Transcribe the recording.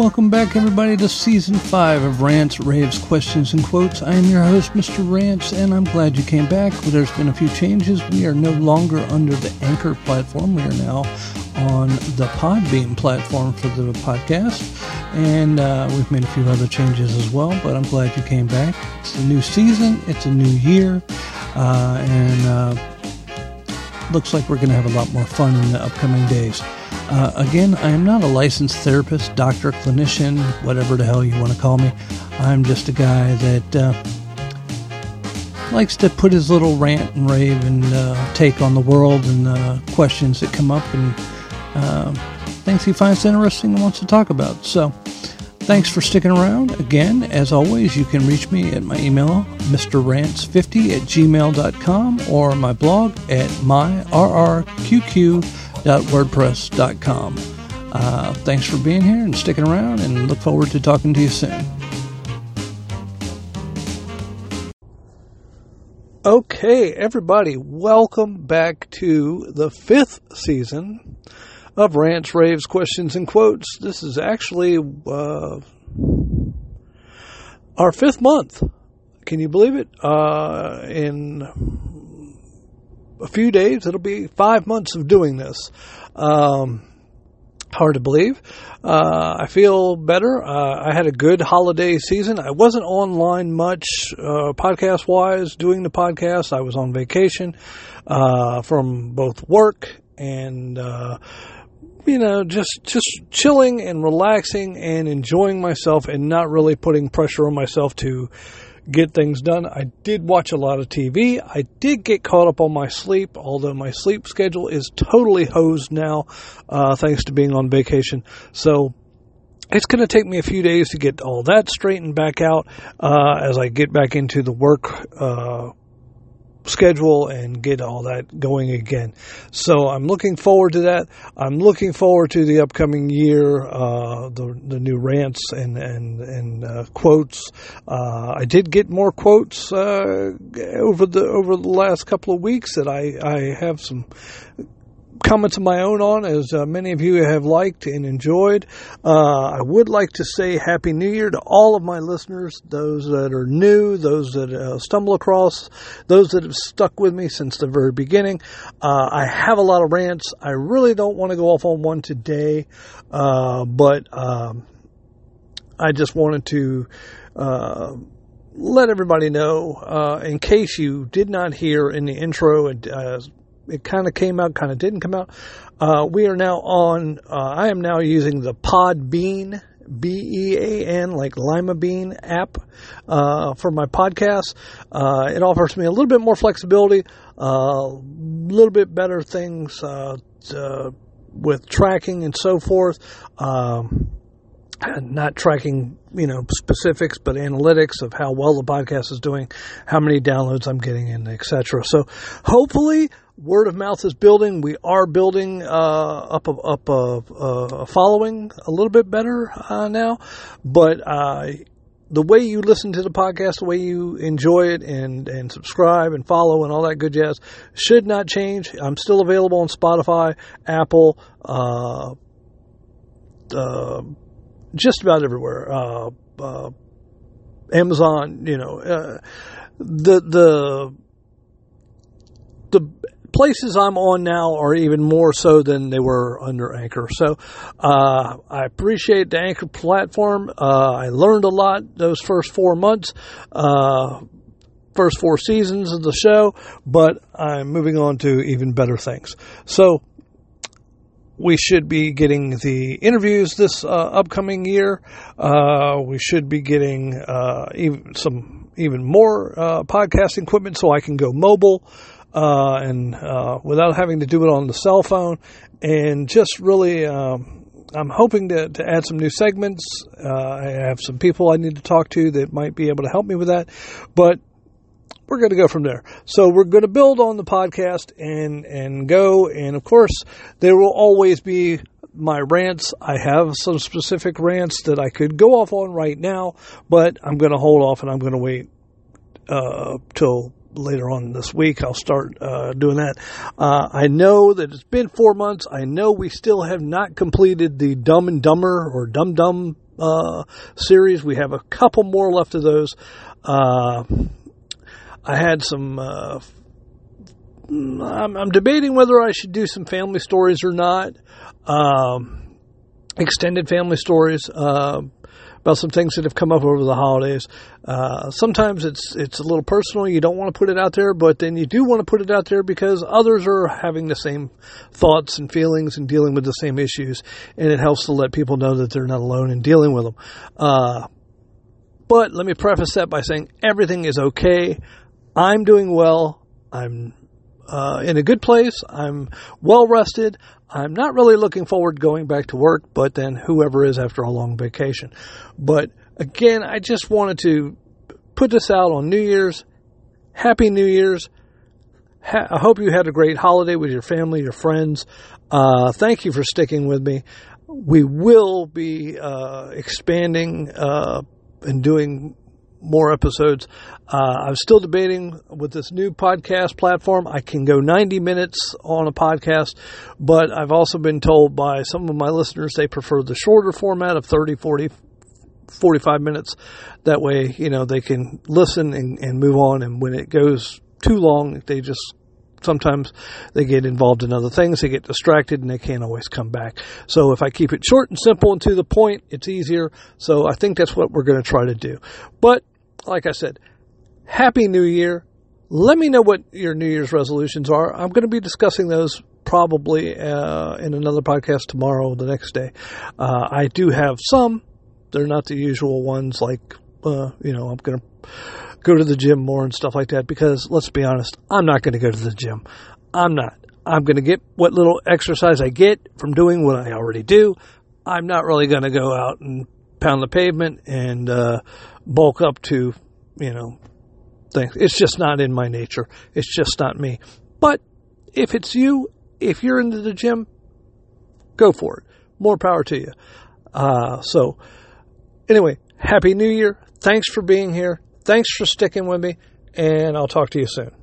Welcome back, everybody, to season five of Rants, Raves, Questions, and Quotes. I am your host, Mr. Rants, and I'm glad you came back. There's been a few changes. We are no longer under the Anchor platform. We are now on the Podbean platform for the podcast, and uh, we've made a few other changes as well. But I'm glad you came back. It's a new season. It's a new year, uh, and uh, looks like we're going to have a lot more fun in the upcoming days. Uh, again, I am not a licensed therapist, doctor, clinician, whatever the hell you want to call me. I'm just a guy that uh, likes to put his little rant and rave and uh, take on the world and uh, questions that come up and uh, things he finds interesting and wants to talk about. So, thanks for sticking around. Again, as always, you can reach me at my email, mrrants50 at gmail.com, or my blog at myrrqq.com www.wordpress.com. Uh, thanks for being here and sticking around, and look forward to talking to you soon. Okay, everybody, welcome back to the fifth season of Rants, Raves, Questions, and Quotes. This is actually uh, our fifth month. Can you believe it? Uh, in a few days. It'll be five months of doing this. Um, hard to believe. Uh, I feel better. Uh, I had a good holiday season. I wasn't online much uh, podcast wise doing the podcast. I was on vacation uh, from both work and uh, you know just just chilling and relaxing and enjoying myself and not really putting pressure on myself to get things done. I did watch a lot of TV. I did get caught up on my sleep, although my sleep schedule is totally hosed now, uh, thanks to being on vacation. So it's going to take me a few days to get all that straightened back out uh, as I get back into the work uh, schedule and get all that going again. So I'm looking forward to that. I'm looking forward to the upcoming year, uh, the the new rants and and and uh, quotes. Uh, I did get more quotes uh, over the over the last couple of weeks that I I have some comments of my own on, as uh, many of you have liked and enjoyed. Uh, I would like to say Happy New Year to all of my listeners, those that are new, those that uh, stumble across, those that have stuck with me since the very beginning. Uh, I have a lot of rants. I really don't want to go off on one today, uh, but um, I just wanted to uh, let everybody know, uh, in case you did not hear in the intro, uh, it kind of came out, kind of didn't come out. Uh, we are now on, uh, I am now using the Podbean, B E A N, like Lima Bean app uh, for my podcast. Uh, it offers me a little bit more flexibility, a uh, little bit better things uh, to, with tracking and so forth. Um, not tracking, you know, specifics, but analytics of how well the podcast is doing, how many downloads I'm getting, and etc. So, hopefully, word of mouth is building. We are building uh, up a, up a, a, following a little bit better uh, now, but uh, the way you listen to the podcast, the way you enjoy it and and subscribe and follow and all that good jazz should not change. I'm still available on Spotify, Apple, uh, uh, just about everywhere. Uh, Amazon, you know, the the the places I'm on now are even more so than they were under Anchor. So uh, I appreciate the Anchor platform. Uh, I learned a lot those first four months, uh, first four seasons of the show, but I'm moving on to even better things. So we should be getting the interviews this uh, upcoming year. Uh, we should be getting uh, even some even more podcast equipment so I can go mobile uh, and uh, without having to do it on the cell phone, and just really. Um, I'm hoping to, to add some new segments. Uh, I have some people I need to talk to that might be able to help me with that, but we're going to go from there. So we're going to build on the podcast and and go. And of course, there will always be my rants. I have some specific rants that I could go off on right now, but I'm going to hold off and I'm going to wait uh, till later on this week. I'll start uh, doing that. Uh, I know that it's been four months. I know we still have not completed the Dumb and Dumber or Dum Dum uh, series. We have a couple more left of those. Uh, I had some. Uh, I'm, I'm, debating whether I should do some family stories or not. Um, extended family stories. About some things that have come up over the holidays. Uh, sometimes it's it's a little personal. You don't want to put it out there, but then you do want to put it out there because others are having the same thoughts and feelings and dealing with the same issues, and it helps to let people know that they're not alone in dealing with them. Uh, but let me preface that by saying everything is okay. I'm doing well. I'm uh, in a good place. I'm well rested. I'm not really looking forward to going back to work, but then whoever is after a long vacation. But again, I just wanted to put this out on New Year's. Happy New Year's. Ha- I hope you had a great holiday with your family, your friends. Uh, thank you for sticking with me. We will be uh, expanding uh, and doing more episodes. Uh, I'm still debating with this new podcast platform. I can go 90 minutes on a podcast, but I've also been told by some of my listeners they prefer the shorter format of 30, 40, 45 minutes. That way, you know, they can listen and, and move on. And when it goes too long, they just sometimes they get involved in other things, they get distracted, and they can't always come back. So if I keep it short and simple and to the point, it's easier. So I think that's what we're going to try to do. But like I said, Happy New Year. Let me know what your New Year's resolutions are. I'm going to be discussing those probably uh, in another podcast tomorrow, the next day. Uh, I do have some. They're not the usual ones like, uh, you know, I'm going to go to the gym more and stuff like that because let's be honest, I'm not going to go to the gym. I'm not. I'm going to get what little exercise I get from doing what I already do. I'm not really going to go out and pound the pavement and uh, bulk up to, you know, things. It's just not in my nature. It's just not me. But if it's you, if you're into the gym, go for it. More power to you. Uh, so, anyway, Happy New Year. Thanks for being here. Thanks for sticking with me, and I'll talk to you soon.